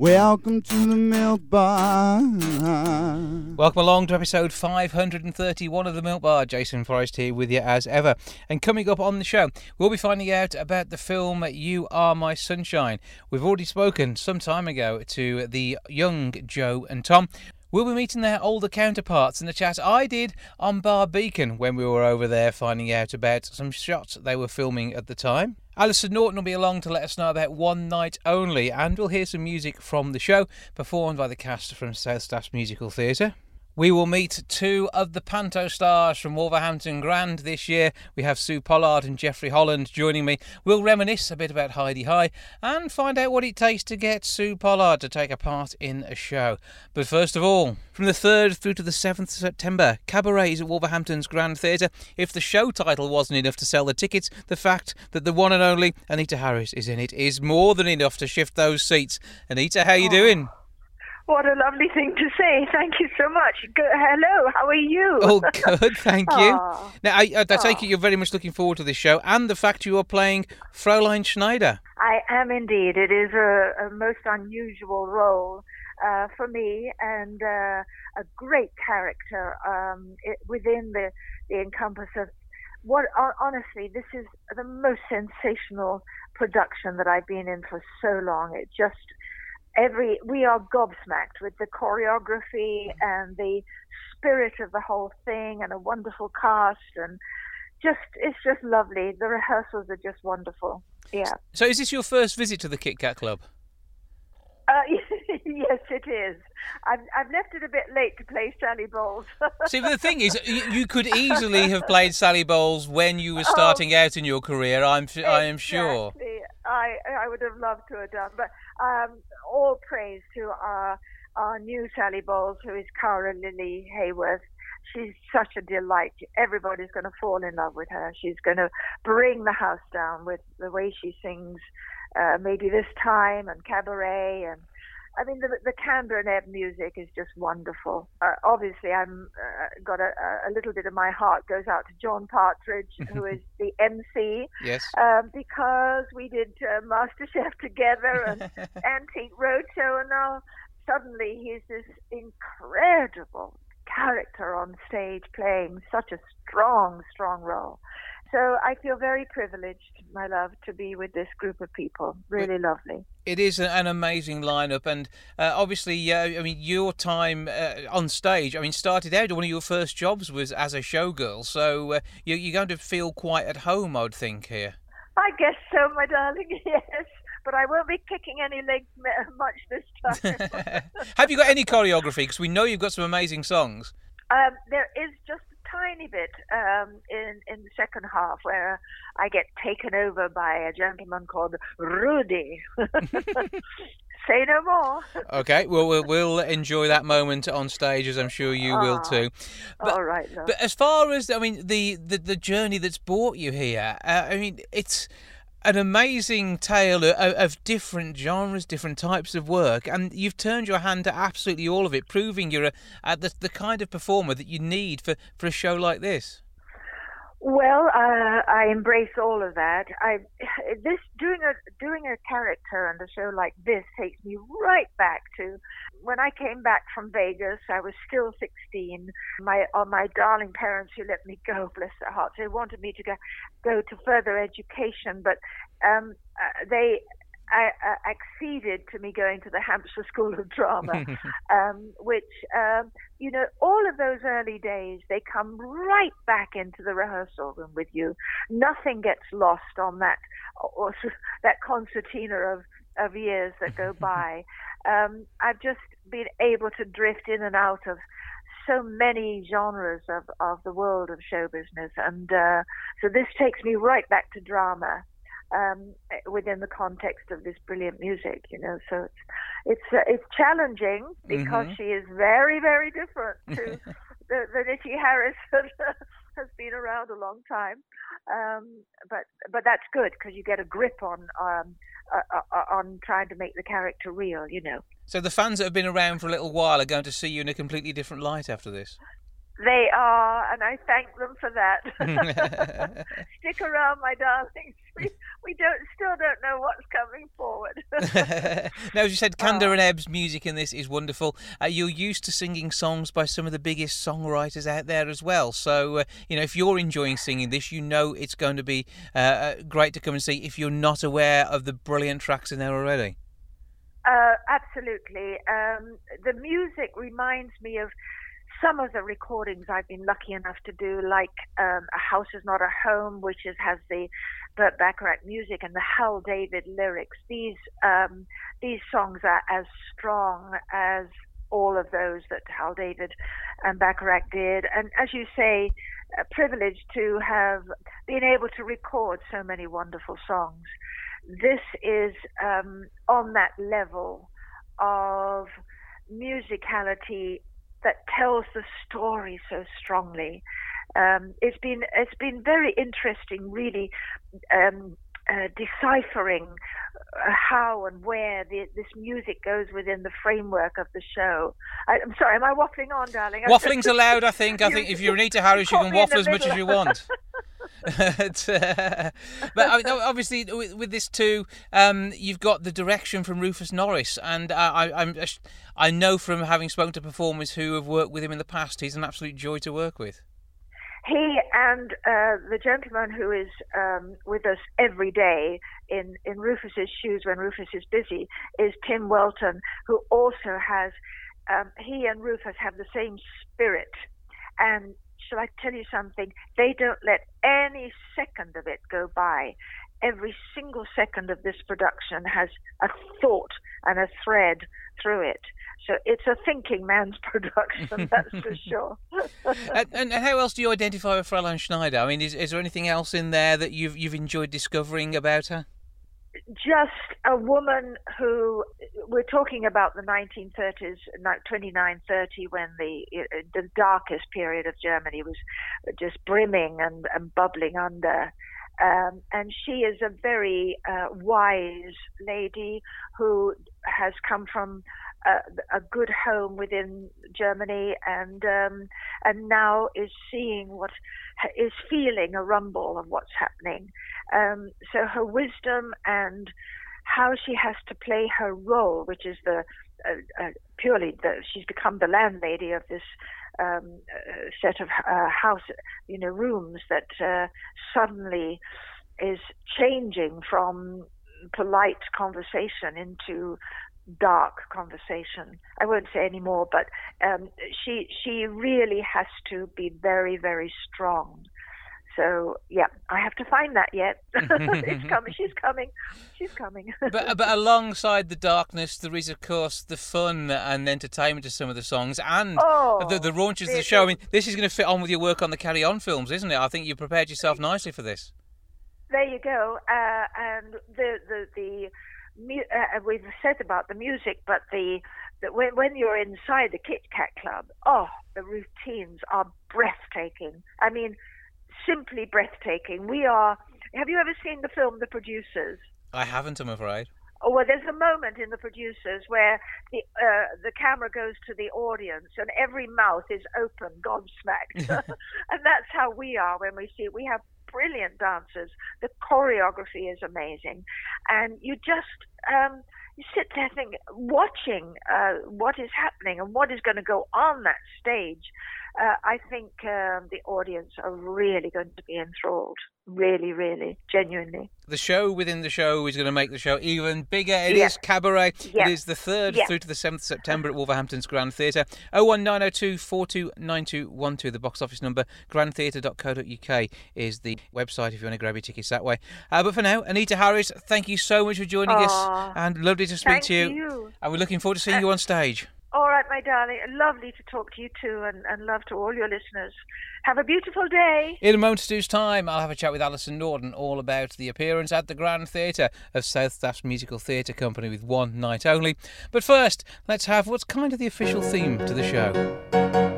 welcome to the milk bar. Welcome along to episode 531 of the Milk Bar. Jason Forrest here with you as ever. And coming up on the show, we'll be finding out about the film You Are My Sunshine. We've already spoken some time ago to the young Joe and Tom. We'll be meeting their older counterparts in the chat I did on Barr Beacon when we were over there finding out about some shots they were filming at the time. Alison Norton will be along to let us know about One Night Only, and we'll hear some music from the show performed by the cast from South Staffs Musical Theatre. We will meet two of the Panto stars from Wolverhampton Grand this year. We have Su Pollard and Jeffrey Holland joining me. We'll reminisce a bit about Hi-de-Hi and find out what it takes to get Su Pollard to take a part in a show. But first of all, from the 3rd through to the 7th of September, Cabaret is at Wolverhampton's Grand Theatre. If the show title wasn't enough to sell the tickets, the fact that the one and only Anita Harris is in it is more than enough to shift those seats. Anita, how are you oh. doing? What a lovely thing to say. Thank you so much. Go, hello, how are you? Oh, good, thank you. Now, I, I, I take it you're very much looking forward to this show and the fact you are playing Fräulein Schneider. I am indeed. It is a, a most unusual role uh, for me and uh, a great character um, it, within the, the encompass of what, honestly, this is the most sensational production that I've been in for so long. It just every we are gobsmacked with the choreography and the spirit of the whole thing and a wonderful cast and just it's just lovely the rehearsals are just wonderful yeah so is this your first visit to the kit kat club uh, yes, it is. I've, I've left it a bit late to play Sally Bowles. See, the thing is, you, you, could easily have played Sally Bowles when you were starting oh, out in your career. I'm. I am sure. I, I would have loved to have done, but um, all praise to our, our new Sally Bowles, who is Kara Lily Hayworth. She's such a delight. Everybody's going to fall in love with her. She's going to bring the house down with the way she sings, uh, maybe this time and cabaret and I mean, the, the Kander and Ebb music is just wonderful. Uh, obviously, I'm uh, got a, a little bit of my heart goes out to John Partridge, who is the MC. Yes. Um, because we did uh, MasterChef together and Antique Roadshow, and now suddenly he's this incredible character on stage playing such a strong, strong role. So I feel very privileged, my love, to be with this group of people. Really lovely. It is an amazing lineup, and uh, obviously, uh, I mean, your time uh, on stage. I mean, started out one of your first jobs was as a showgirl, so uh, you, you're going to feel quite at home, I'd think here. I guess so, my darling. Yes but I won't be kicking any legs much this time. Have you got any choreography? Because we know you've got some amazing songs. Um, there is just tiny bit um, in in the second half where I get taken over by a gentleman called Rudy. Say no more. okay, well, well, we'll enjoy that moment on stage, as I'm sure you will ah, too. But, all right. Love. But as far as I mean, the the, the journey that's brought you here, uh, I mean, it's an amazing tale of, of, different genres, different types of work, and you've turned your hand to absolutely all of it, proving you're a, a, the, the kind of performer that you need for, for a show like this. Well, uh, I embrace all of that. I this doing a doing a character on a show like this takes me right back to when I came back from Vegas. I was still 16. My uh, my darling parents who let me go, bless their hearts, they wanted me to go go to further education, but um, uh, they uh, acceded to me going to the Hampshire School of Drama, um, which, um, you know, all of those early days, they come right back into the rehearsal room with you. Nothing gets lost on that, or, that concertina of, of years that go by. Um, I've just been able to drift in and out of so many genres of, of the world of show business. And uh, so this takes me right back to drama um, within the context of this brilliant music, you know. So it's it's uh, it's challenging because mm-hmm. she is very very different to the, the Nitty Harris that has been around a long time. Um, but but that's good because you get a grip on um, uh, uh, uh, on trying to make the character real. You know. So the fans that have been around for a little while are going to see you in a completely different light after this. They are, and I thank them for that. Stick around, my darlings. We, we don't still don't know what's coming forward. now, as you said, Kander oh. and Ebb's music in this is wonderful. Uh, you're used to singing songs by some of the biggest songwriters out there as well. So, uh, you know, if you're enjoying singing this, you know it's going to be uh, uh great to come and see if you're not aware of the brilliant tracks in there already. Uh, absolutely. Um, the music reminds me of some of the recordings I've been lucky enough to do, like um, A House Is Not a Home, which is, has the Burt Bacharach music and the Hal David lyrics. These um, these songs are as strong as all of those that Hal David and Bacharach did. And as you say, a privilege to have been able to record so many wonderful songs. This is um, on that level of musicality that tells the story so strongly. Um, it's been it's been very interesting, really, um, uh, deciphering uh, how and where the, this music goes within the framework of the show. I, am sorry, am I waffling on, darling? Waffling's allowed, I think. I think if you're Anita Harris, you can waffle as much as you want. but, uh, but obviously, with, with this too, um, you've got the direction from Rufus Norris, and I, I'm I know from having spoken to performers who have worked with him in the past, he's an absolute joy to work with. He and uh, the gentleman who is um, with us every day in, in Rufus's shoes when Rufus is busy is Tim Welton, who also has, um, he and Rufus have the same spirit. And shall I tell you something? They don't let any second of it go by. Every single second of this production has a thought and a thread through it. So it's a thinking man's production, that's for sure. and, and, how else do you identify with Fraulein Schneider? I mean, is, is there anything else in there that you've you've enjoyed discovering about her? Just a woman who we're talking about the 1930s, 2930, when the the darkest period of Germany was just brimming and, and bubbling under. Um, and she is a very uh, wise lady who has come from a, good home within Germany, and um, and now is seeing what is feeling a rumble of what's happening. Um, so her wisdom and how she has to play her role, which is the uh, uh, purely the she's become the landlady of this um, uh, set of uh, house, you know, rooms that uh, suddenly is changing from polite conversation into dark conversation. I won't say any more, but um, she she really has to be very very strong. So yeah, I have to find that yet. it's coming. She's coming. She's coming. but but alongside the darkness, there is of course the fun and entertainment of some of the songs and oh, the the raunches of the show. I mean, this is going to fit on with your work on the Carry On films, isn't it? I think you prepared yourself nicely for this. There you go. Uh, and the the the uh, we've said about the music, but the, the when, when you're inside the Kit Kat Club, oh, the routines are breathtaking. I mean, simply breathtaking. We are. Have you ever seen the film The Producers? I haven't, I'm afraid. Oh, well, there's a moment in The Producers where the uh, the camera goes to the audience and every mouth is open, gobsmacked, and that's how we are when we see. We have brilliant dancers. The choreography is amazing, and you just um, you sit there thinking, watching uh, what is happening and what is going to go on that stage uh, I think um, the audience are really going to be enthralled. Really, really, genuinely. The show within the show is going to make the show even bigger. It is Cabaret. It is the 3rd yeah. through to the 7th September at Wolverhampton's Grand Theatre. 01902 429212, the box office number. grandtheatre.co.uk is the website if you want to grab your tickets that way. Uh, but for now, Anita Harris, thank you so much for joining Aww. us and lovely to speak to you. you. And we're looking forward to seeing uh, you on stage. All right, my darling. Lovely to talk to you too, and, and love to all your listeners. Have a beautiful day. In a moment's time, I'll have a chat with Alison Norton all about the appearance at the Grand Theatre of South Staffs Musical Theatre Company with one night only. But first, let's have what's kind of the official theme to the show.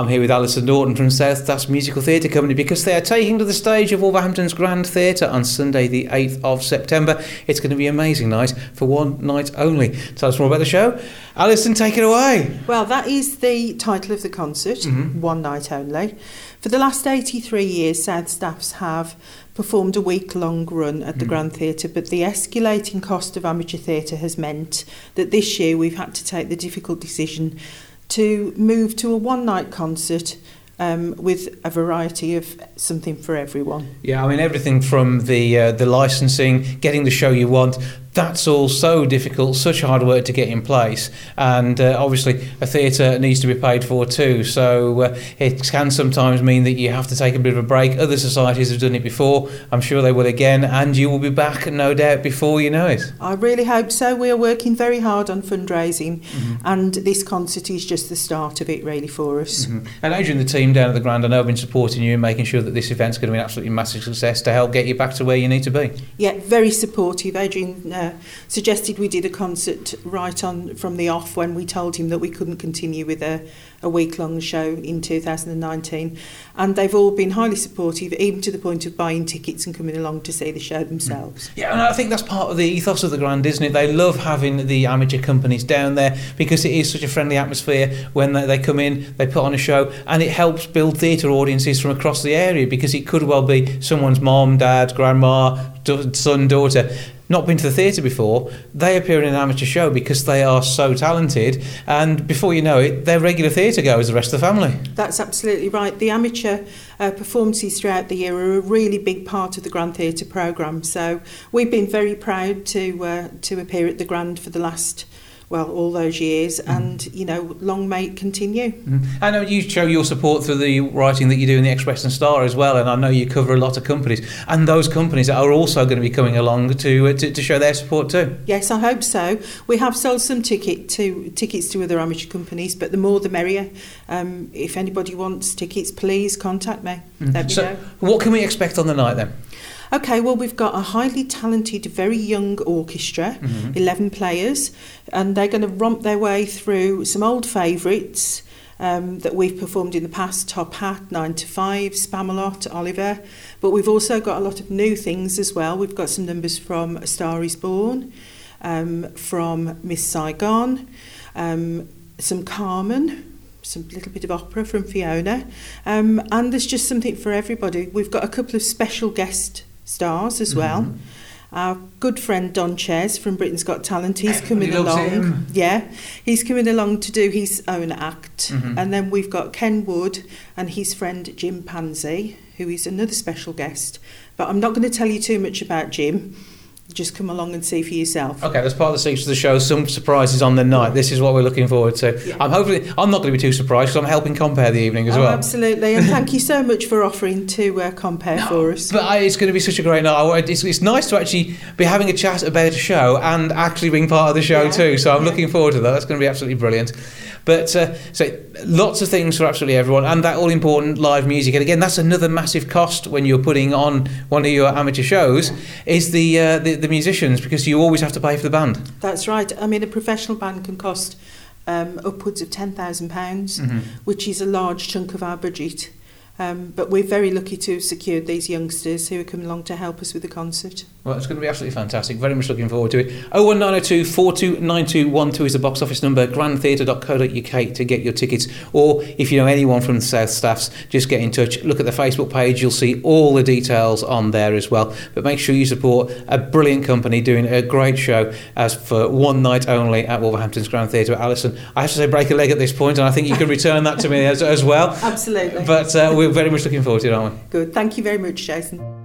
I'm here with Alison Norton from South Staffs Musical Theatre Company because they are taking to the stage of Wolverhampton's Grand Theatre on Sunday, the 8th of September. It's going to be an amazing night for one night only. Tell us more about the show. Alison, take it away. Well, that is the title of the concert, mm-hmm. One Night Only. For the last 83 years, South Staffs have performed a week long run at the mm. Grand Theatre, but the escalating cost of amateur theatre has meant that this year we've had to take the difficult decision to move to a one night concert um, with a variety of something for everyone. Yeah, I mean everything from the uh, the licensing, getting the show you want, that's all so difficult, such hard work to get in place, and uh, obviously a theatre needs to be paid for too. So uh, it can sometimes mean that you have to take a bit of a break. Other societies have done it before. I'm sure they will again, and you will be back, no doubt, before you know it. I really hope so. We are working very hard on fundraising, mm-hmm. and this concert is just the start of it, really, for us. Mm-hmm. And Adrian, the team down at the Grand, I know have been supporting you and making sure that this event's going to be an absolutely massive success to help get you back to where you need to be. Yeah, very supportive. Adrian. Uh, suggested we did a concert right on from the off when we told him that we couldn't continue with a, a week long show in 2019. And they've all been highly supportive, even to the point of buying tickets and coming along to see the show themselves. Yeah, and I think that's part of the ethos of the Grand, isn't it? They love having the amateur companies down there because it is such a friendly atmosphere when they, they come in, they put on a show, and it helps build theatre audiences from across the area because it could well be someone's mom, dad, grandma, son, daughter not been to the theatre before, they appear in an amateur show because they are so talented, and before you know it, they're regular theatre goers, the rest of the family. That's absolutely right. The amateur uh, performances throughout the year are a really big part of the Grand Theatre programme, so we've been very proud to uh, to appear at the Grand for the last well, all those years, mm. and you know, long may it continue. Mm. I know you show your support through the writing that you do in the Express and Star as well, and I know you cover a lot of companies, and those companies are also going to be coming along to uh, to, to show their support too. Yes, I hope so. We have sold some ticket to tickets to other amateur companies, but the more the merrier. Um, if anybody wants tickets, please contact me. Mm. So, know. what can we expect on the night then? Okay, well, we've got a highly talented, very young orchestra, mm-hmm. 11 players, and they're going to romp their way through some old favourites. Um, that we've performed in the past Top Hat, 9 to 5, Spamalot, Oliver. But we've also got a lot of new things as well. We've got some numbers from A Star is Born, um, from Miss Saigon, um, some Carmen, some little bit of opera from Fiona. Um, and there's just something for everybody. We've got a couple of special guest stars as well. Mm-hmm. Our good friend Don Ches from Britain's Got Talent, he's coming along. Yeah, he's coming along to do his own act. Mm-hmm. And then we've got Ken Wood and his friend Jim Pansy, who is another special guest. But I'm not going to tell you too much about Jim just come along and see for yourself. Okay, that's part of the secret of the show. Some surprises on the night. This is what we're looking forward to. Yeah. I'm hopefully I'm not going to be too surprised because I'm helping compare the evening as oh, well. Absolutely, and thank you so much for offering to uh, compare no, for us. But I, it's going to be such a great night. It's, it's, nice to actually be having a chat about a show and actually being part of the show yeah. too. So I'm yeah. looking forward to that. That's going to be absolutely brilliant. But uh, so lots of things for absolutely everyone, and that all important live music. And again, that's another massive cost when you're putting on one of your amateur shows is the, uh, the the musicians because you always have to pay for the band. That's right. I mean, a professional band can cost um, upwards of ten thousand pounds, mm-hmm. which is a large chunk of our budget. Um, but we're very lucky to have secured these youngsters who are coming along to help us with the concert. Well, it's going to be absolutely fantastic. Very much looking forward to it. 01902 429212 is the box office number, grandtheatre.co.uk to get your tickets. Or if you know anyone from the South Staffs, just get in touch. Look at the Facebook page, you'll see all the details on there as well. But make sure you support a brilliant company doing a great show as for one night only at Wolverhampton's Grand Theatre. Alison, I have to say, break a leg at this point, and I think you can return that to me as, as well. Absolutely. But uh, we're very much looking forward to it, aren't we? Good. Thank you very much, Jason.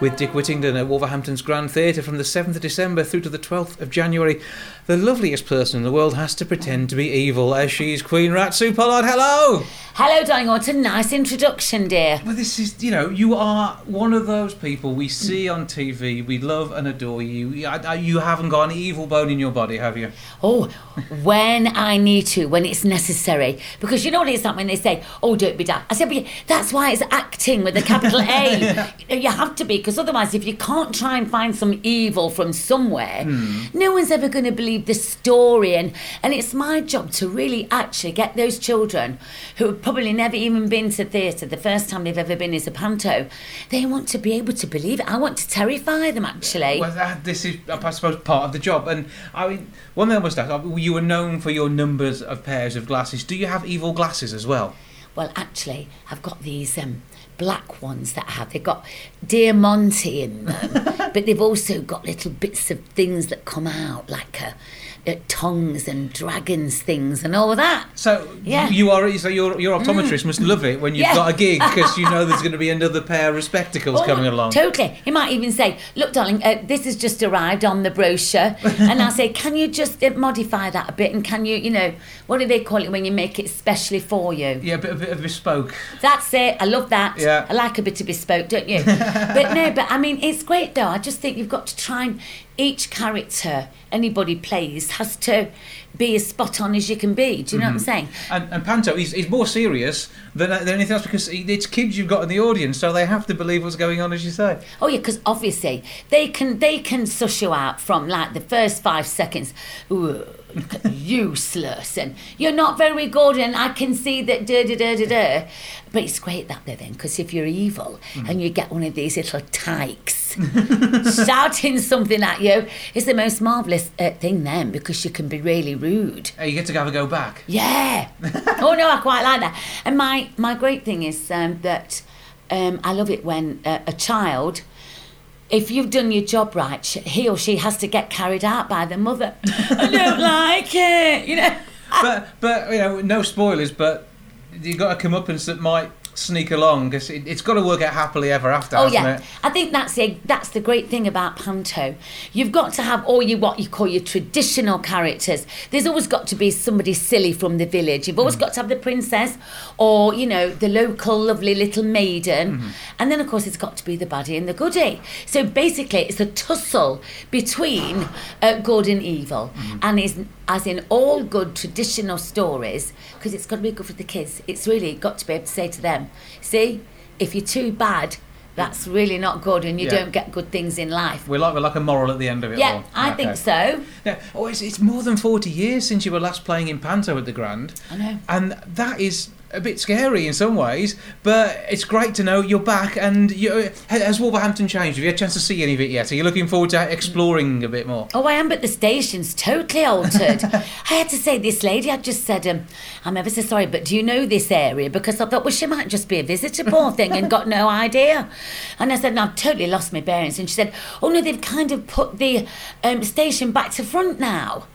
With Dick Whittington at Wolverhampton's Grand Theatre from the 7th of December through to the 12th of January. The loveliest person in the world has to pretend to be evil as she's Queen Rat Su Pollard. Hello! Hello, darling. What a nice introduction, dear. Well, this is, you know, you are one of those people we see on TV. We love and adore you. You haven't got an evil bone in your body, have you? Oh, when I need to, when it's necessary. Because you know what it's like when they say, oh, don't be daft. I said, but that's why it's acting with a capital A. yeah. You have to be, because otherwise, if you can't try and find some evil from somewhere, hmm. no one's ever going to believe the story. And, and it's my job to really actually get those children who probably never even been to theatre, the first time they've ever been is a panto, they want to be able to believe it. I want to terrify them, actually. Well, that, this is, I suppose, part of the job. And I mean, one thing I must ask, you were known for your numbers of pairs of glasses. Do you have evil glasses as well? Well, actually, I've got these um, black ones that I have. They've got Diamante in them, but they've also got little bits of things that come out, like a uh, tongues and dragons things and all that. So yeah. you are so your your optometrist mm. must love it when you've yeah. got a gig because you know there's going to be another pair of spectacles oh, coming along. Totally. He might even say, "Look, darling, uh, this has just arrived on the brochure," and I say, "Can you just uh, modify that a bit? And can you, you know, what do they call it when you make it specially for you?" Yeah, a bit, a bit of bespoke. That's it. I love that. Yeah. I like a bit of bespoke, don't you? but no, but I mean, it's great though. I just think you've got to try and each character anybody plays has to be as spot on as you can be. Do you know mm-hmm. what I'm mm-hmm. saying? And, and Panto, he's, he's more serious than, than anything else because it's kids you've got in the audience, so they have to believe what's going on, as you say. Oh yeah, because obviously they can they can suss you out from like the first five seconds. Ooh, useless and you're not very good and I can see that da da da da da. But it's great that bit then because if you're evil mm. and you get one of these little tykes shouting something at you it's the most marvellous uh, thing then because you can be really rude. Oh, you get to have a go back. Yeah. Oh no I quite like that. And my my great thing is um, that um, I love it when uh, a child if you've done your job right, he or she has to get carried out by the mother. I don't like it, you know. but but you know, no spoilers. But you got to come up and say might sneak along because it, has got to work out happily ever after. Oh yeah, it? I think that's the that's the great thing about panto. You've got to have all your what you call your traditional characters. There's always got to be somebody silly from the village. You've always mm. got to have the princess or you know the local lovely little maiden, mm-hmm. and then of course it's got to be the baddie and the goody. So basically, it's a tussle between uh, good and evil, mm-hmm. and is as in all good traditional stories, because it's got to be good for the kids. It's really got to be able to say to them, see, if you're too bad, that's really not good, and you yeah. don't get good things in life. We're like we're like a moral at the end of it. Yeah, all. I okay. think so. Yeah. Oh, it's, it's more than forty years since you were last playing in Panto at the Grand. I know. And that is a bit scary in some ways, but it's great to know you're back. And you, has Wolverhampton changed? Have you had a chance to see any of it yet? Are you looking forward to exploring a bit more? Oh, I am, but the station's totally altered. I had to say, this lady I just said, um, I'm ever so sorry, but do you know this area? Because I thought, well, she might just be a visitor, poor thing, and got no idea. And I said, no, I've totally lost my bearings. And she said, oh, no, they've kind of put the um, station back to front now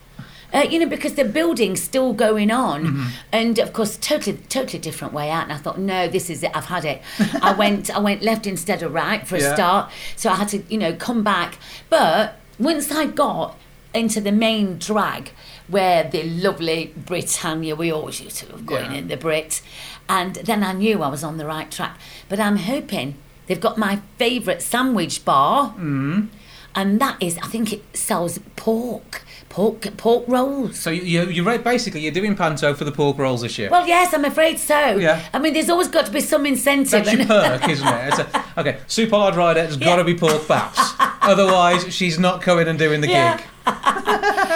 uh, you know, because the building's still going on, mm-hmm. and of course, totally, totally different way out. And I thought, no, this is it. I've had it. I went, I went left instead of right for a yeah. start, so I had to, you know, come back. But once I got into the main drag, where the lovely Britannia, we always used to have going yeah. in the Brit, and then I knew I was on the right track. But I'm hoping they've got my favourite sandwich bar. Mm. And that is, I think it sells pork pork pork rolls. So you, you are basically you're doing panto for the pork rolls this year. Well, yes, I'm afraid so. Yeah. I mean, there's always got to be some incentive. That's your perk, isn't it? A, okay, Su Pollard Rider has yeah. got to be pork baps. Otherwise, she's not coming and doing the yeah. gig.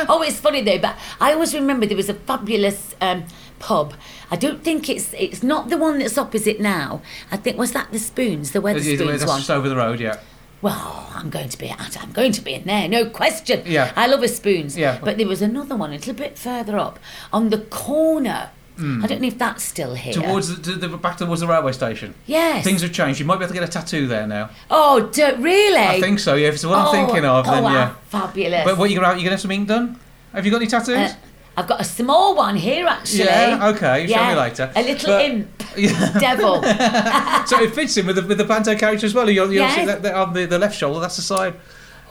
oh, it's funny though, but I always remember there was a fabulous. Um, pub. I don't think it's it's not the one that's opposite now. I think was that the Spoons, the weather Wetherspoons one. Just over the road, yeah well, I'm going to be at, I'm going to be in there, no question. Yeah. I love a spoons. Yeah. But there was another one a little bit further up on the corner. Mm. I don't know if that's still here. Towards the, the, back towards the railway station. Yes. Things have changed. You might be able to get a tattoo there now. Oh, do, really? I think so. Yeah. If it's what oh, I'm thinking of, oh, then wow, yeah. Fabulous. But what you gonna you gonna have some ink done? Have you got any tattoos? Uh, I've got a small one here actually. Yeah, okay, show me later. A little But- imp, devil. so it fits in with the, with the Panto character as well. You're, you're Yes. that- that on the, the left shoulder, that's the side.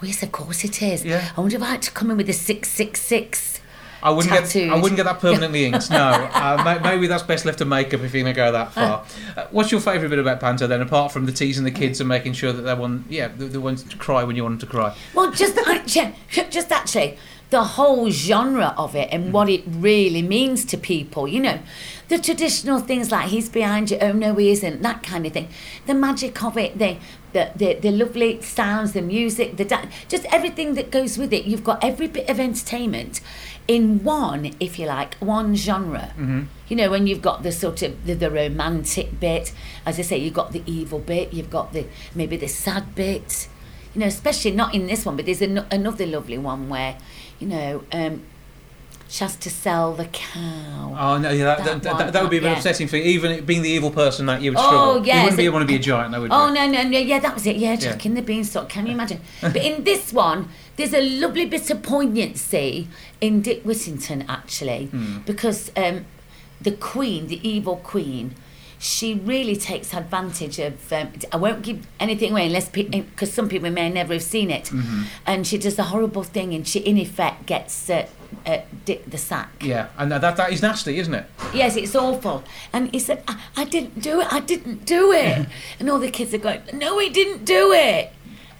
Oh yes, of course it is. Yeah. I wonder if I had to come in with a six six six. I wouldn't get I wouldn't get that permanently inked. No, uh, maybe that's best left to makeup if you're going to go that far. Uh, what's your favourite bit about Panto then, apart from the teasing the kids and making sure that they want, yeah, the, the ones to cry when you want them to cry? Well, just just actually, the whole genre of it and what it really means to people. You know, the traditional things like he's behind you, oh no, he isn't, that kind of thing. The magic of it, the the the, the lovely sounds, the music, the da- just everything that goes with it. You've got every bit of entertainment in one, if you like, one genre. Mm-hmm. You know, when you've got the sort of the, the romantic bit, as I say, you've got the evil bit, you've got the maybe the sad bit you know, especially not in this one, but there's an- another lovely one where, you know, um, she has to sell the cow. Oh no, yeah, that, That that, one, that, would be an yeah. upsetting you. Even being the evil person that you would Oh, struggle. yes. You wouldn't be want to be a giant, though, would you? Oh no no no! Yeah, that was it. Yeah, Jack in the Beanstalk. Can you imagine? but in this one, there's a lovely bit of poignancy in Dick Whittington actually, Hmm. because um, the Queen, the evil Queen, she really takes advantage of. Um, I won't give anything away unless because some people may never have seen it, Mm-hmm. and she does a horrible thing, and she in effect gets uh, uh, the sack. Yeah, and that that is nasty, isn't it? Yes, it's awful. And he said, I, I didn't do it, I didn't do it. and all the kids are going, No, he didn't do it.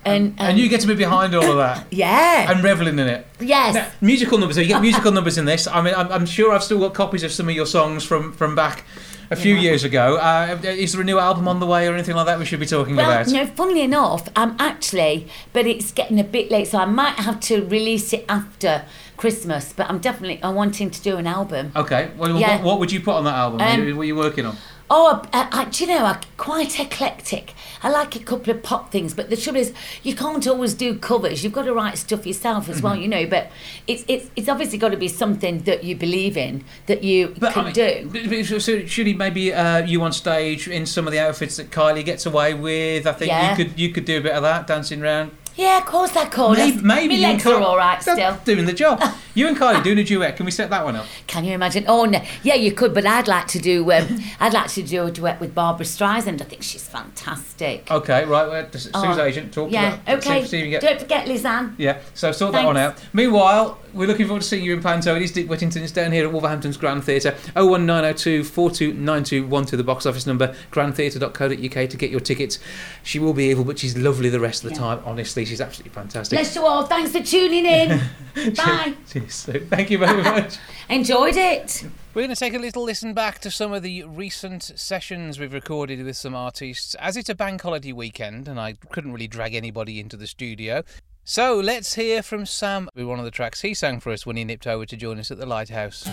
And, um, And you get to be behind all of that yeah. and reveling in it. yes. Now, musical numbers. So you get musical numbers in this. I mean, I'm, I'm sure I've still got copies of some of your songs from from back a few Yeah. years ago. Uh, is there a new album on the way or anything like that we should be talking well, about? no, funnily enough, I'm actually, but it's getting a bit late, so I might have to release it after Christmas. But I'm definitely, I'm wanting to do an album. Okay. Well, Yeah. what, what would you put on that album? Um, what are you working on? Oh, I, I, do you know, I'm quite eclectic. I like a couple of pop things, but the trouble is, you can't always do covers. You've got to write stuff yourself as Mm-hmm. well, you know. But it's it's it's obviously got to be something that you believe in, that you But, can I mean, do. so- so should he maybe uh, you on stage in some of the outfits that Kylie gets away with? I think Yeah. you could you could do a bit of that, dancing around. Yeah, of course I could. maybe maybe My legs are all right still. doing the job. you and Kylie doing a duet. Can we set that one up? Can you imagine? Oh no, yeah, you could. But I'd like to do. Um, I'd like to do a duet with Barbra Streisand. I think she's fantastic. Okay, right. Well, Su's Oh, agent talk yeah. to. See- Okay. See, if you get Don't forget Lizanne. Yeah, so sort that one out. Meanwhile, we're looking forward to seeing you in Panto. It is Dick Whittington. It's down here at Wolverhampton's Grand Theatre. 01902 429212, the box office number, grandtheatre.co.uk to get your tickets. She will be evil, but she's lovely the rest of the Yeah. time. Honestly, she's absolutely fantastic. Bless you all. Thanks for tuning in. Bye. Cheers. So, Thank you very much. Enjoyed it. We're going to take a little listen back to some of the recent sessions we've recorded with some artists, as it's a bank holiday weekend and I couldn't really drag anybody into the studio. So let's hear from Sam with one of the tracks he sang for us when he nipped over to join us at the Lighthouse.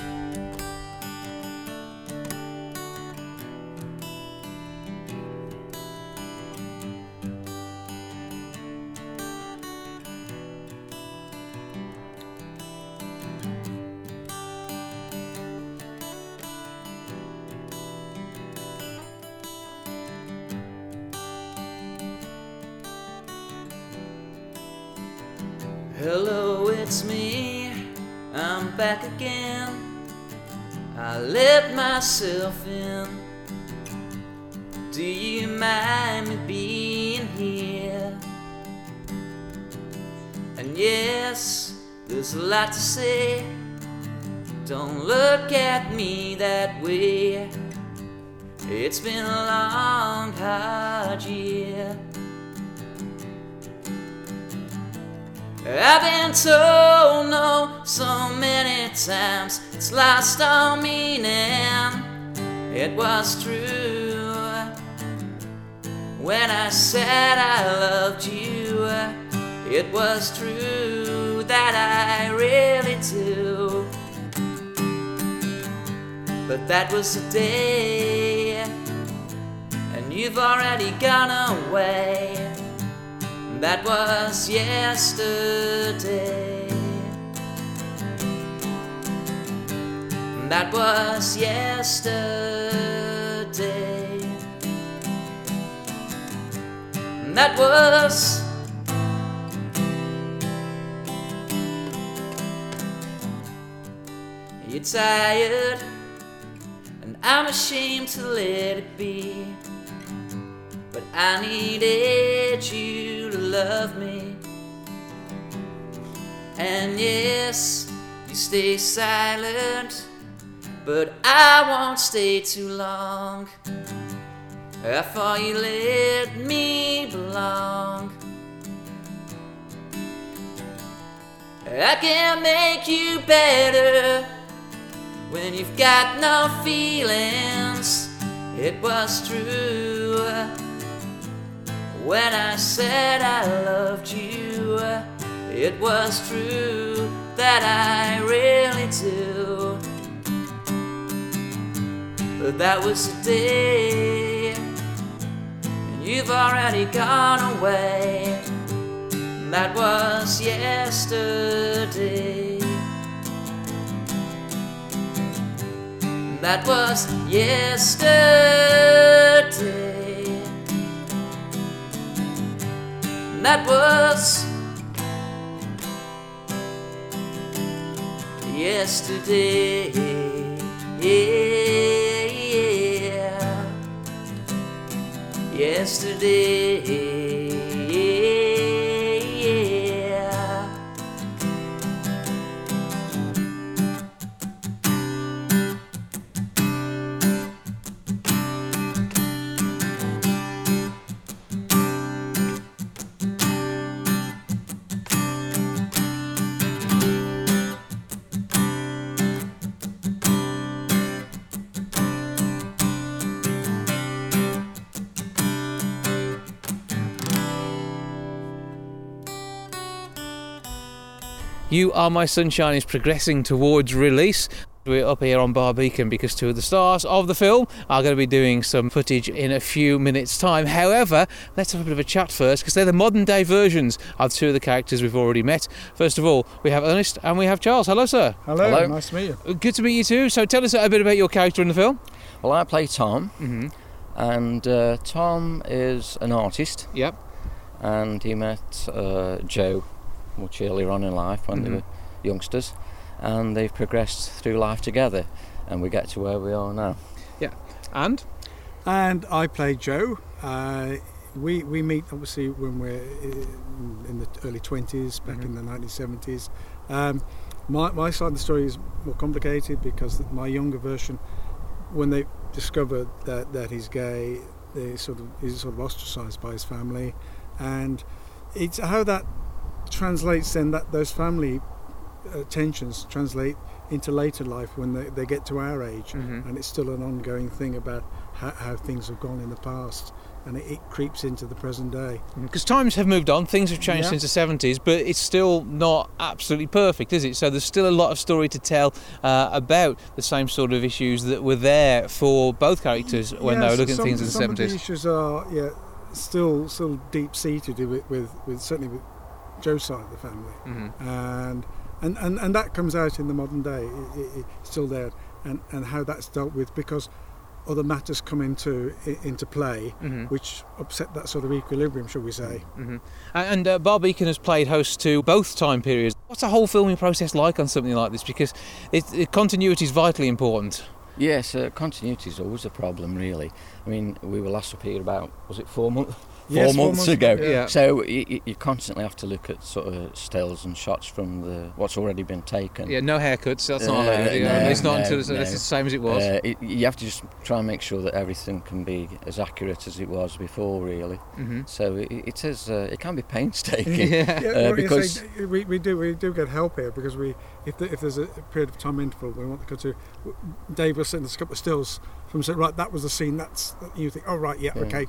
It's lost all meaning. It was true when I said I loved you. It was true that I really do. But that was the day, and you've already gone away. That was yesterday. That was yesterday. That was. get tired, and I'm ashamed to let it be. But I needed you to love me. And yes, you stay silent, but I won't stay too long. How far you let me belong. I can't make you better when you've got no feelings. It was true when I said I loved you. It was true that I really do. But that was the day, and you've already gone away. That was yesterday. That was yesterday. That was yesterday. Yesterday. You Are My Sunshine is progressing towards release. We're up here on Barr Beacon because two of the stars of the film are going to be doing some footage in a few minutes' time. However, let's have a bit of a chat first because they're the modern day versions of two of the characters we've already met. First of all, we have Ernest and we have Charles. Hello, sir. Hello, Hello. nice to meet you. Good to meet you too. So tell us a bit about your character in the film. Well, I play Tom, Mm-hmm. and uh, Tom is an artist, Yep. and he met uh, Joe much earlier on in life when they Mhm. were youngsters, and they've progressed through life together, and we get to where we are now. Yeah, and? And I play Joe. Uh, we we meet obviously when we're in in the early twenties, back in the nineteen seventies. Um, my my side of the story is more complicated because my younger version, when they discover that that he's gay, they sort of he's sort of ostracised by his family, and it's how that translates then that those family uh, tensions translate into later life when they, they get to our age Mhm. and it's still an ongoing thing about how, how things have gone in the past and it, it creeps into the present day Because times have moved on, things have changed Yeah. since the 70s, but it's still not absolutely perfect, is it? So there's still a lot of story to tell uh, about the same sort of issues that were there for both characters when they Yes, were looking at some, things in the some 70s. of the issues are yeah still still deep seated with, with with certainly with Joe's side of the family Mhm. and and, and and that comes out in the modern day it, it, it's still there and and how that's dealt with because other matters come into into play Mhm. which upset that sort of equilibrium shall we say Mhm. And uh, Barr Beacon has played host to both time periods. What's the whole filming process like on something like this? Because it, it, continuity is vitally important. Yes, uh, continuity is always a problem, really. I mean, we were last up here about was it four months? Four Yes, four months months ago. ago, yeah. So you, you constantly have to look at sort of stills and shots from the what's already been taken. Yeah, no haircuts. That's not Uh, allowed. you know, no, it's not no, until it's, no. it's the same as it was. Uh, it, you have to just try and make sure that everything can be as accurate as it was before, really. Mm-hmm. So it, it is. Uh, it can be painstaking. yeah. Yeah, Uh, well, you because- say, we, we do we do get help here because we if the, if there's a period of time interval we want to go to, Dave will send us a couple of stills from saying right that was the scene that's you think oh right yeah, Yeah. okay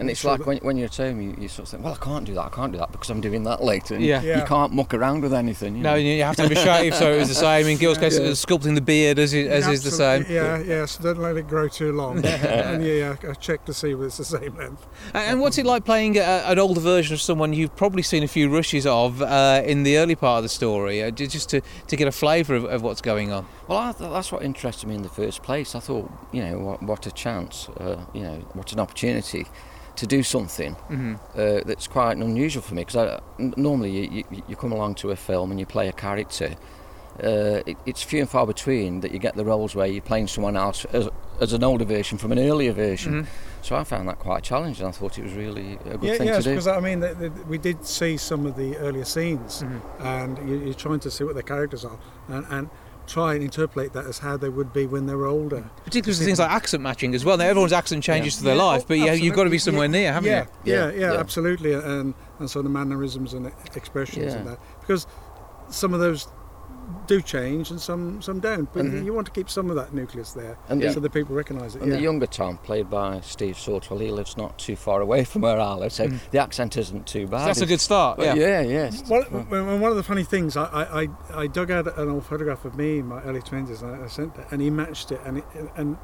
And it's sure like when, when you're at home, you, you sort of think, well, I can't do that, I can't do that because I'm doing that later. And Yeah. Yeah. You can't muck around with anything. You No, know. you have to have a shave, so it was the same. In Gil's case, it was sculpting the beard as, it, as is the same. Absolutely, Yeah, yeah. So don't let it grow too long. and yeah, yeah, I check to see whether it's the same length. And and what's it like playing a, an older version of someone you've probably seen a few rushes of uh, in the early part of the story, uh, ju- just to, to get a flavour of, of what's going on? Well, I th- that's what interested me in the first place. I thought, you know, what, what a chance, uh, you know, what an opportunity to do something hmm uh, that's quite unusual for me. Because normally you, you, you come along to a film and you play a character, uh, it, it's few and far between that you get the roles where you're playing someone else as, as an older version from an earlier version. So I found that quite challenging. I thought it was really a good yeah, thing yes, to do. Yeah, because I mean, the, the, we did see some of the earlier scenes, Mm-hmm. and you, you're trying to see what the characters are, and, and try and interpolate that as how they would be when they were older. Particularly with things like accent matching as well. Now everyone's accent changes Yeah. to their Yeah, life, but yeah, you've got to be absolutely. somewhere near, haven't yeah, you? Yeah, Yeah, yeah, yeah. absolutely, and and sort of mannerisms and expressions and that because some of those do change and some some don't. But Mm-hmm. you want to keep some of that nucleus there, And so the- that people recognise it. And yeah. the younger Tom, played by Steve Sortwell, he lives not too far away from where I live, so the accent isn't too bad. Mm. That's a good start. But Yeah. yeah, yes. Well, one of the funny things, I, I, I, I dug out an old photograph of me in my early twenties, and I, I sent it, and he matched it, and it, and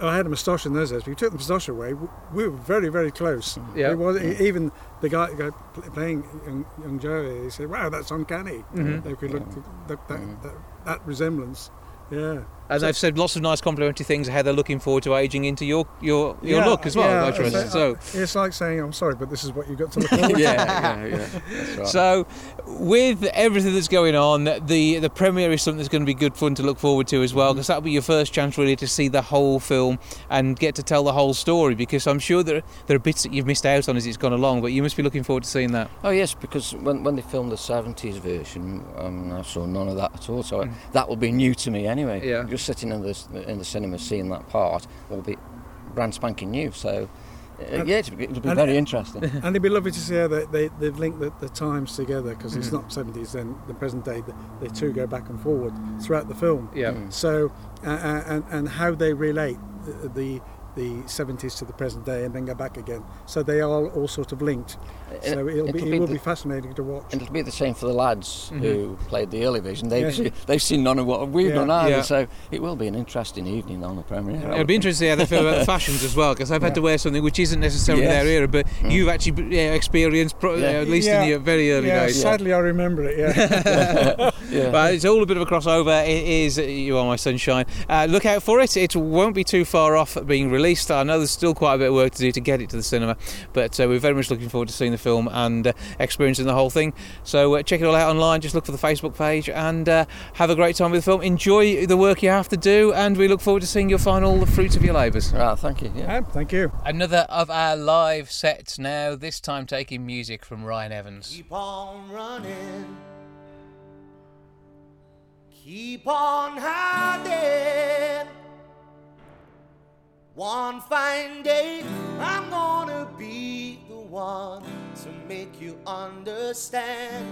I had a moustache in those days. But he took the moustache away. We were very, very close. Mm. Yeah. It was mm. even the guy, guy playing young, young Joe. He said, "Wow, that's uncanny." Mhm. If we look, look that, mm-hmm. that that resemblance, yeah. And I've said lots of nice complimentary things how they're looking forward to aging into your your, your Yeah, look as well. yeah, Nitrous. so- So, It's like saying, "I'm sorry, but this is what you got to look forward to." yeah, yeah, yeah. That's right. so with everything that's going on, the the premiere is something that's going to be good fun to look forward to as well, because that'll be your first chance really to see the whole film and get to tell the whole story. Because I'm sure there there are bits that you've missed out on as it's gone along, but you must be looking forward to seeing that. Oh yes, because when, when they filmed the seventies version, um, I saw none of that at all. So that will be new to me anyway. Mm. Yeah. Just sitting in the in the cinema seeing that part will be brand spanking new. So uh, yeah, it'll be, it'll be and- very interesting. And it'd be lovely to see how they, they, they've linked the, the times together because Mm-hmm. it's not 70s then the present day. The, the two go back and forward throughout the film. Yeah. So, uh, uh, and, and how they relate the, the the 70s to the present day and then go back again. So they are all sort of linked. So it'll, it'll be, be it will the- be fascinating to watch. And it'll be the same for the lads who played the early version. They've, Yeah. seen, they've seen none of what we've Yeah. done either, Yeah. so it will be an interesting evening on the premiere. I It'll be interesting to see how they feel about the fashions as well, because I've had to wear something which isn't necessarily Yes. their era, but you've actually yeah, experienced, pro- Yeah. at least Yeah. in your very early yeah, days. sadly I remember it. Yeah. Yeah. But it's all a bit of a crossover. It is You Are My Sunshine. Uh, look out for it. It won't be too far off being released. I know there's still quite a bit of work to do to get it to the cinema, but uh, we're very much looking forward to seeing the film and uh, experiencing the whole thing. So uh, check it all out online. Just look for the Facebook page and uh, have a great time with the film. Enjoy the work you have to do, and we look forward to seeing your final the fruits of your labours. Right, thank you. Yeah. Ah, Thank you. Another of our live sets now, this time taking music from Ryan Evans. Keep on running. Keep on hiding. One fine day, I'm gonna be the one to make you understand.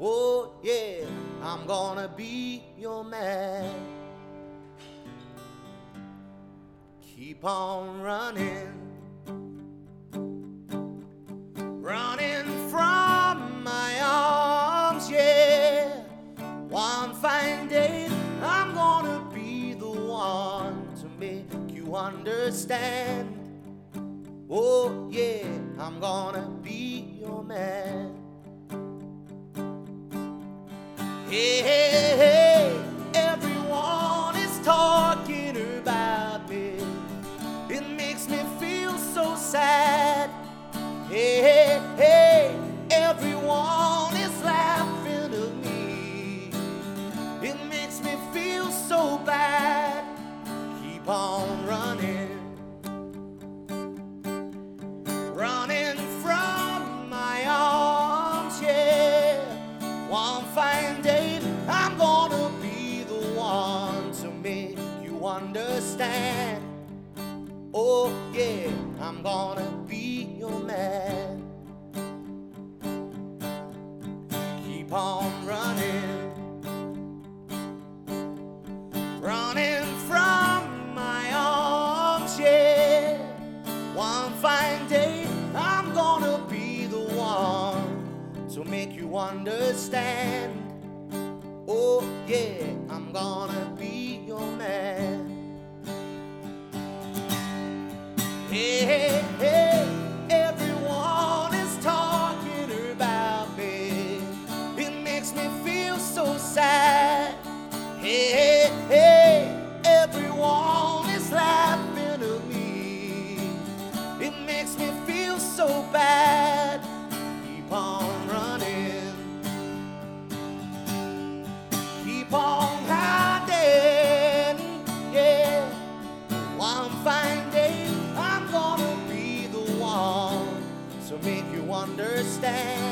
Oh, yeah, I'm gonna be your man. Keep on running. running from my arms, yeah. One fine day, I'm gonna be the one to make you understand. Oh, yeah, I'm gonna be your man. Hey, hey, hey, everyone is talking about me. It makes me feel so sad. Hey, hey, hey, everyone is laughing at me. It makes me feel so bad. Keep on running, understand. Oh, yeah, I'm gonna be your man. Keep on running, running from my arms, yeah. One fine day, I'm gonna be the one to make you understand. Oh, yeah, I'm gonna be your man. stand.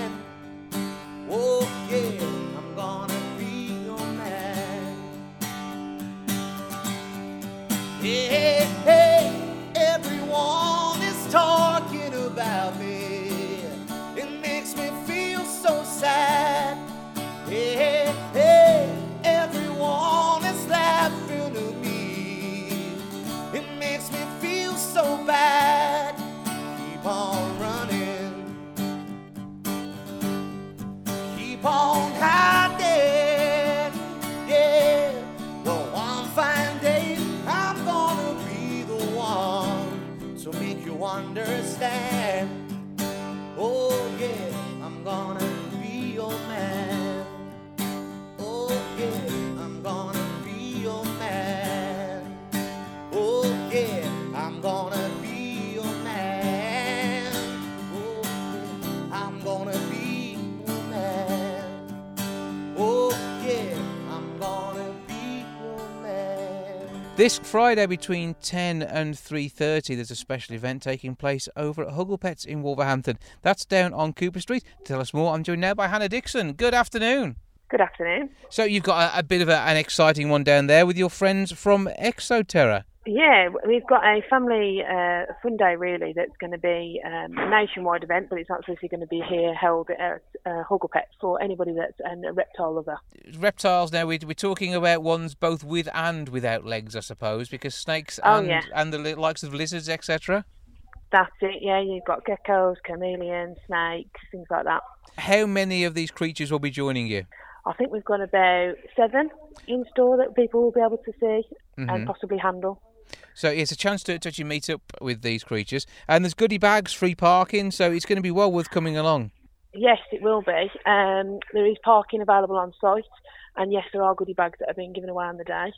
This Friday between 10 and 3:30 there's a special event taking place over at Huggle Pets in Wolverhampton. That's down on Cooper Street. To tell us more, I'm joined now by Hannah Dixon. Good afternoon. Good afternoon. So you've got a, a bit of a, an exciting one down there with your friends from Exo Terra. Yeah, we've got a family uh, fun day really that's going to be um, a nationwide event, but it's actually going to be here held at uh, for anybody that's an- a reptile lover. Reptiles now we- we're talking about ones both with and without legs I suppose because snakes Oh, and yeah. and the likes of lizards etc. That's it. Yeah, you've got geckos, chameleons, snakes, things like that. How many of these creatures will be joining you? I think we've got about seven in store that people will be able to see Mhm. and possibly handle. So it's a chance to, to actually meet up with these creatures. And there's goodie bags, free parking, so it's going to be well worth coming along. Yes, it will be. Um, there is parking available on site, and yes, there are goodie bags that are being given away on the day.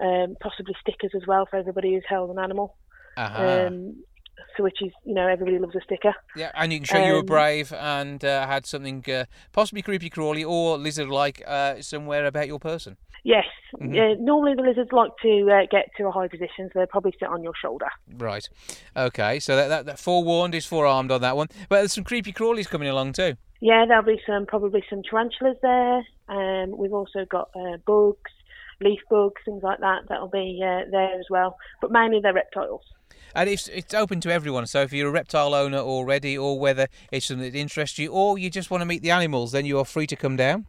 Um, possibly stickers as well for everybody who's held an animal. Uh-huh. Um, so which is, you know, everybody loves a sticker. yeah, and you can show you were um, brave and uh, had something uh, possibly creepy crawly or lizard like uh, somewhere about your person. Yes. Mhm. Yeah, normally the lizards like to uh, get to a high position, so they probably sit on your shoulder. Right. Okay, so that, that, that forewarned is forearmed on that one. But there's some creepy crawlies coming along too. Yeah, there'll be some probably some tarantulas there. Um, we've also got uh, bugs, leaf bugs, things like that. That'll be uh, there as well, but mainly they're reptiles. And it's, it's open to everyone. So if you're a reptile owner already, or whether it's something that interests you, or you just want to meet the animals, then you are free to come down.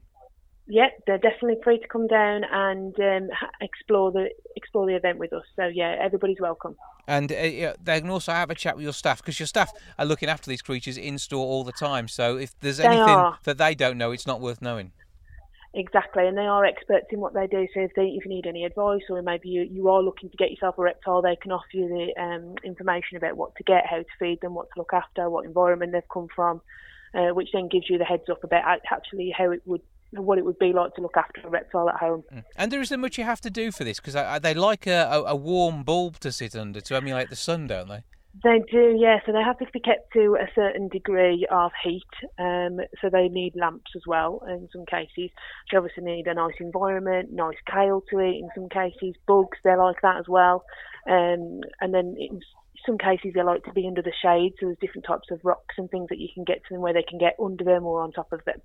Yeah, they're definitely free to come down and um, explore the explore the event with us. So yeah, everybody's welcome. And uh, yeah, they can also have a chat with your staff because your staff are looking after these creatures in store all the time. So if there's They anything are. that they don't know, it's not worth knowing. Exactly, and they are experts in what they do. So if they if you need any advice, or maybe you, you are looking to get yourself a reptile, they can offer you the um, information about what to get, how to feed them, what to look after, what environment they've come from, uh, which then gives you the heads up about actually how it would what it would be like to look after a reptile at home. And there isn't much you have to do for this because they like a, a warm bulb to sit under to emulate the sun, don't they? They do, yeah. So they have to be kept to a certain degree of heat. Um, so they need lamps as well in some cases. They obviously need a nice environment, nice kale to eat in some cases. Bugs, they're like that as well. Um, and then in some cases they like to be under the shade. So there's different types of rocks and things that you can get to them where they can get under them or on top of them.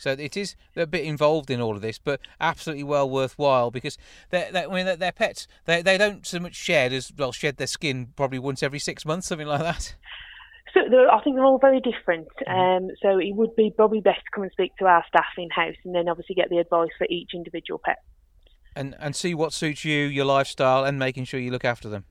So it is a bit involved in all of this, but absolutely well worthwhile because they're, they're, I mean, they're, they're pets. They, they don't so much shed as well shed their skin probably once every six months, something like that. So I think they're all very different. Um, so it would be probably best to come and speak to our staff in house, and then obviously get the advice for each individual pet. And and see what suits you, your lifestyle, and making sure you look after them.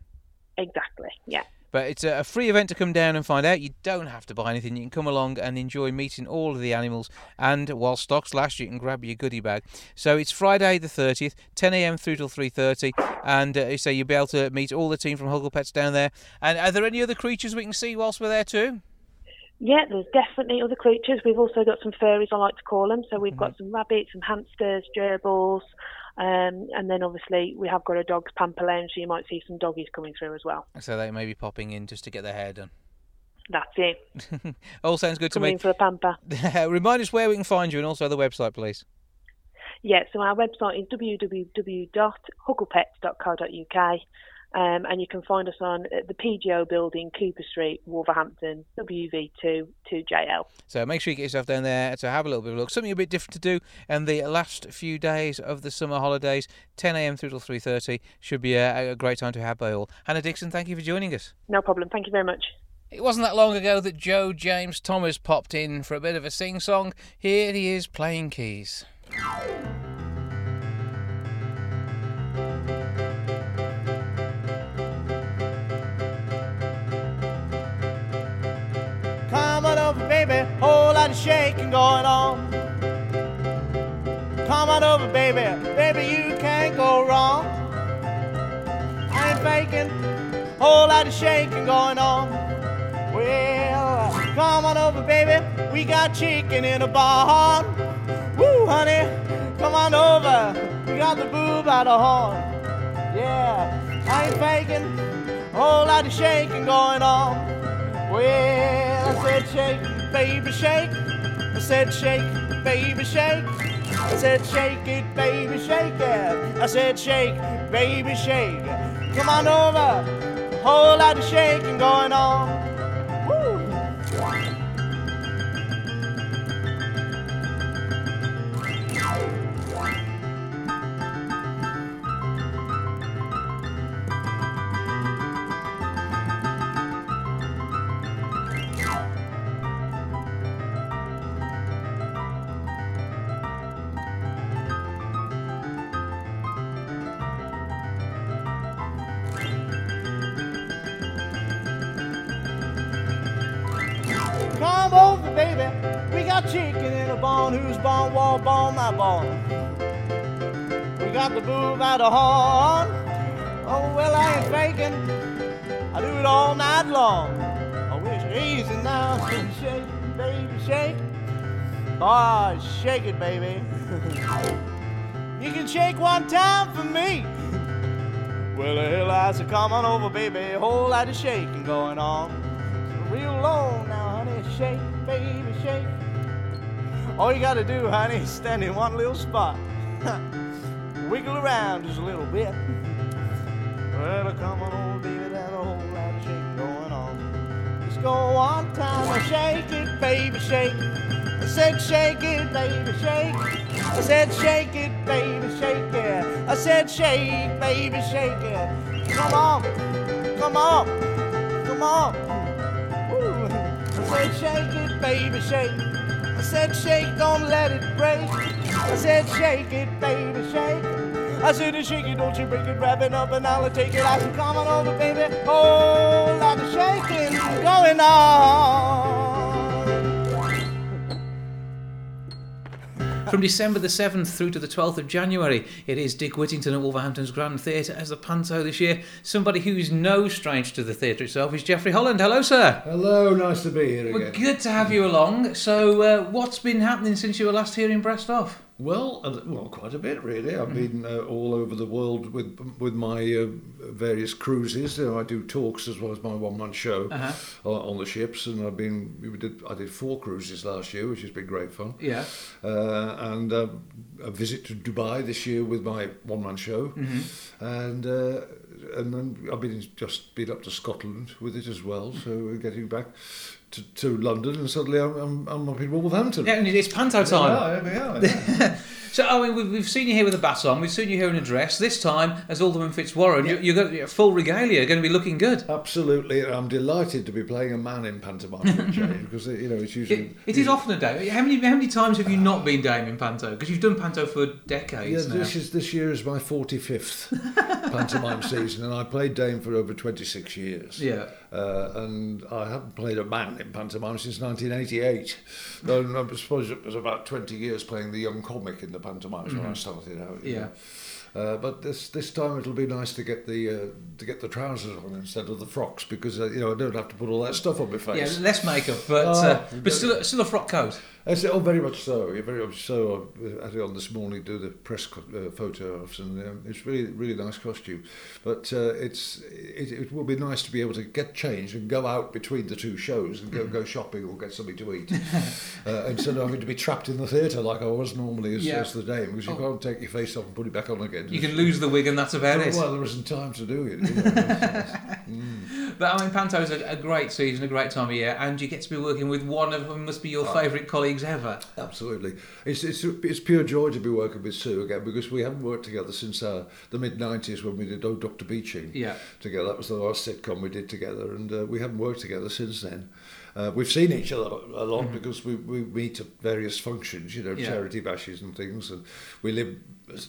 Exactly. Yeah. But it's a free event to come down and find out. You don't have to buy anything. You can come along and enjoy meeting all of the animals. And while stocks last, you can grab your goodie bag. So it's Friday the 30th, 10 a.m. through till 3:30, and uh, so you'll be able to meet all the team from Huggle Pets down there. And are there any other creatures we can see whilst we're there too? Yeah, there's definitely other creatures. We've also got some furries, I like to call them. So we've got some rabbits, some hamsters, gerbils, um, and then obviously we have got a dog's pamper lounge, so you might see some doggies coming through as well. So they may be popping in just to get their hair done. That's it. all sounds good to me. for a pamper. Remind us where we can find you and also the website, please. Yeah, so our website is www.hugglepets.co.uk. Um, and you can find us on uh, the PGO building, Cooper Street, Wolverhampton, WV2 2JL. So make sure you get yourself down there to have a little bit of a look. Something a bit different to do in the last few days of the summer holidays, 10 a.m. through till 3:30 should be a, a great time to have by all. Hannah Dixon, thank you for joining us. No problem. Thank you very much. It wasn't that long ago that Joe James Thomas popped in for a bit of a sing song. Here he is playing keys. Lot shaking going on. Come on over, baby. Baby, you can't go wrong. I ain't faking. Whole lot of shaking going on. Well, come on over, baby. We got chicken in a barn. Woo, honey. Come on over. We got the boob out of horn. Yeah, I ain't faking. Whole lot of shaking going on. Well, I said shake, baby, shake. I said shake, baby, shake. I said shake it, baby, shake it. I said shake, baby, shake. Come on over. Whole lot of shaking going on. The boob out of horn. Oh, well, I ain't faking. I do it all night long. I wish easy now. Shake, baby, shake. Boy, shake it, baby. you can shake one time for me. Well, hell, I said, come on over, baby. A whole lot of shaking going on. Real low now, honey. Shake, baby, shake. All you gotta do, honey, is stand in one little spot. Wiggle around just a little bit. Well, come on over, baby. A whole lot of shaking going on. Just go one time and shake it, baby, shake. I said, shake it, baby, shake. I said, shake it, baby, shake it. I said, shake, baby, shake it. Come on, come on, come on. I said, shake it, baby, shake. I said, shake, don't let it break. I said, shake it, baby, shake. I said, shake it, don't you break it, wrap it up, and I'll take it. I said, come on over, baby. Whole lot of shaking going on. From December the 7th through to the 12th of January, it is Dick Whittington at Wolverhampton's Grand Theatre as the Panto this year. Somebody who's no stranger to the theatre itself is Jeffrey Holland. Hello, sir. Hello, nice to be here Well, again. good to have you along. So, uh, what's been happening since you were last here in Brassed Off? Well, uh, well, quite a bit really. I've been uh, all over the world with with my uh, various cruises. You know, I do talks as well as my one man show Uh-huh. uh, on the ships, and I've been we did I did four cruises last year, which has been great fun. Yeah. Uh, and uh, a visit to Dubai this year with my one man show, Mhm. and. Uh, and then I've been just been up to Scotland with it as well, so we're getting back to, to London, and suddenly I'm, I'm, I'm up in Wolverhampton. Yeah, and it's Panto time. Yeah, there we are. So, I mean, we've, we've seen you here with a baton, we've seen you here in a dress. This time, as Alderman Fitzwarren, you, you've got your full regalia, going to be looking good. Absolutely, I'm delighted to be playing a man in pantomime change because you know it's usually It, it is often a day. How many how many times have you ah. not been Dame in Panto? Because you've done Panto for Yeah, decades now. this is this year is my 45th pantomime season, and I played Dame for over 26 years. Yeah. Uh, and I haven't played a man in pantomime since 1988. I suppose it was about 20 years playing the young comic in the pantomimes when I Mhm. started out. Yeah. know. Uh, but this this time it'll be nice to get the uh, to get the trousers on instead of the frocks because uh, you know I don't have to put all that stuff on my Yeah, face. less makeup, but Oh, uh, but still still a frock coat. Oh, very much so. Yeah, very much so. I had it on this morning, do the press co- uh, photographs, and um, it's really, really nice costume. But uh, it's it, it will be nice to be able to get changed and go out between the two shows and go go shopping or get something to eat, uh, instead of having to be trapped in the theatre like I was normally as, Yeah. as the dame, because you Oh. can't take your face off and put it back on again. You can lose the wig and that's about it. Well, there isn't time to do it. Mm. But I mean, Panto's a, a great season, a great time of year, and you get to be working with one of them must be your Oh. favourite colleagues ever. Absolutely. It's, it's, it's pure joy to be working with Su again because we haven't worked together since uh, the mid 90s when we did Oh Dr. Beeching Yeah. together. That was the last sitcom we did together, and uh, we haven't worked together since then. Uh, we've seen each other a lot Mhm. because we, we meet at various functions, you know, Yeah. charity bashes and things, and we live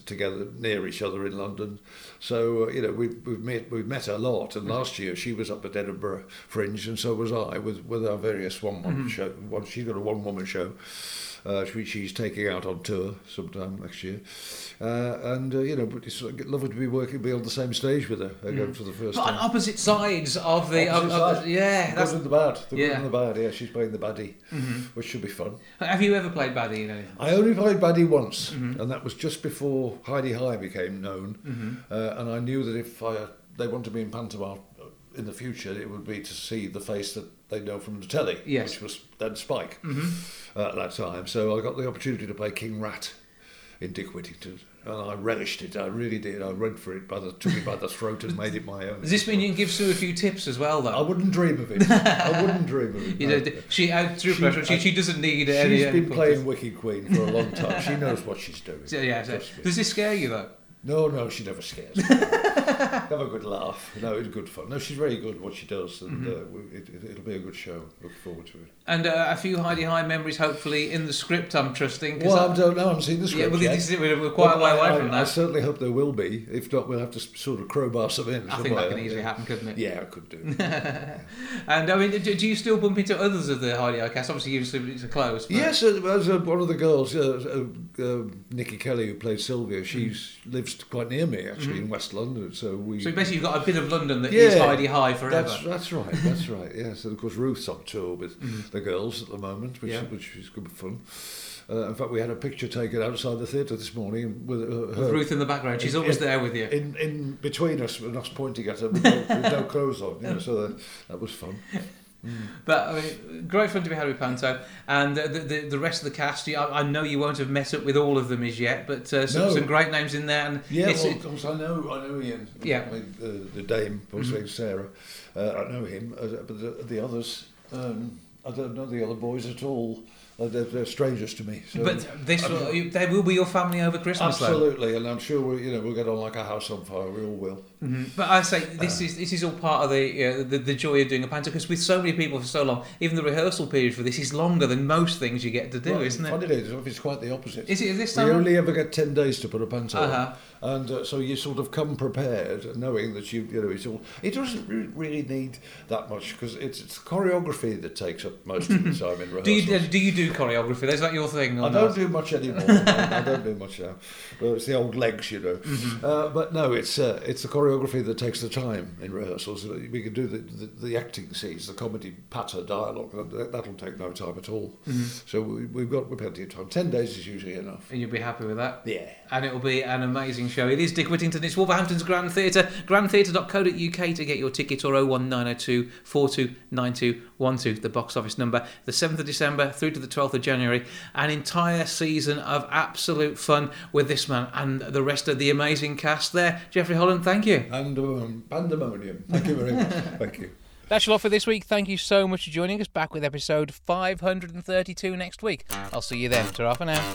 together near each other in London. So, uh, you know, we, we've, met, we've met a lot, and last year she was up at Edinburgh Fringe, and so was I with, with our various one-woman Mhm. show. One, she's got a one-woman show. Uh, which she's taking out on tour sometime next year. Uh, and uh, you know, but it's lovely to be working, be on the same stage with her again for the first But on time. opposite sides of the. Of, Opposite of side. the yeah, The that's, the bad. The yeah. good and the bad. Yeah, she's playing the baddie, Mhm. which should be fun. Have you ever played baddie in anything? I only played baddie once, Mhm. and that was just before Hi-de-Hi became known. Mhm. Uh, and I knew that if I, they wanted me in pantomime in the future, it would be to see the face that they know from the telly, Yes. which was then Spike Mhm. uh, at that time. So I got the opportunity to play King Rat in Dick Whittington, and I relished it. I really did. I went for it, by the, took it by the throat and made it my own. Does this mean you can give Su a few tips as well, though? I wouldn't dream of it. I wouldn't dream of it. You no. know, she out through pressure. She, she doesn't need She's any. She's been playing Wicked Queen for a long time. She knows what she's doing. So, yeah. So, does this scare you though? No, no, she never scares. me. Have a good laugh. No, it's good fun. No, she's very good at what she does, and Mhm. uh, it, it, it'll be a good show. Look forward to it. And uh, a few Hi-de-Hi memories, hopefully, in the script. I'm trusting. Well, I- I don't know. I haven't seen the script Yeah, well, yet. we're, we're quite a way I- away I, from I certainly hope there will be. If not, we'll have to sort of crowbar some in. I think that can easily Yeah. happen, couldn't it? Yeah, it could do. and I mean, do, do you still bump into others of the Hi-de-Hi cast? Obviously, you it's a close. but- Yes, uh, as uh, one of the girls, uh, uh, uh, Nikki Kelly, who played Sylvia, she lives quite near me actually Mhm. in West London. So we. So basically, you've got a bit of London that is Hi-de-Hi forever. That's, that's right. That's right. Yes, and of course Ruth's on tour with Mhm. the girls at the moment, which Yeah. which is good fun. Uh, in fact, we had a picture taken outside the theatre this morning with, uh, her, Ruth in the background. She's always there with you. In, in between us, and us pointing at her with no, with no clothes on. You know, so that, that was fun. But I mean, great fun to be had with Panto, and uh, the, the the rest of the cast. You, I, I know you won't have met up with all of them as yet, but uh, some, No. some great names in there. And Yeah, well, of course, I know, I know Ian. Yeah. I mean, uh, the dame, what's Mhm. Sarah. Uh, I know him, uh, but the, the others, um, I don't know the other boys at all. Uh, they're, they're strangers to me. So but this will, you- they will be your family over Christmas. though. Absolutely, and I'm sure we, you know, we'll get on like a house on fire. We all will. Mhm. But I say this is this is all part of the uh, the, the joy of doing a panto because with so many people for so long, even the rehearsal period for this is longer than most things you get to do, Well, isn't it? Funny days, it's quite the opposite. Is it this time? only ever get ten days to put a panto Uh-huh. on, and uh, so you sort of come prepared, knowing that you, you know, it's all. It doesn't really need that much because it's, it's choreography that takes up most of the time in rehearsal. Do you do you do choreography? Is that your thing? Or I don't not? do much anymore. I, I don't do much now. Well, it's the old legs, you know. Mhm. Uh, but no, it's uh, it's the choreography that takes the time in rehearsals. We can do the, the, the acting scenes, the comedy patter, dialogue. That, that'll take no time at all. Mhm. So we, we've got we've plenty of time. Ten days is usually enough. And you'll be happy with that? Yeah. And it'll be an amazing show. It is Dick Whittington. It's Wolverhampton's Grand Theatre. Grandtheatre.co.uk to get your ticket or 01902 429212, the box office number. The 7th of December through to the 12th of January. An entire season of absolute fun with this man and the rest of the amazing cast there. Jeffrey Holland, thank you. And um, pandemonium. Thank you very much. Thank you. That's all for this week. Thank you so much for joining us. Back with episode 532 next week. I'll see you then. Ta for now.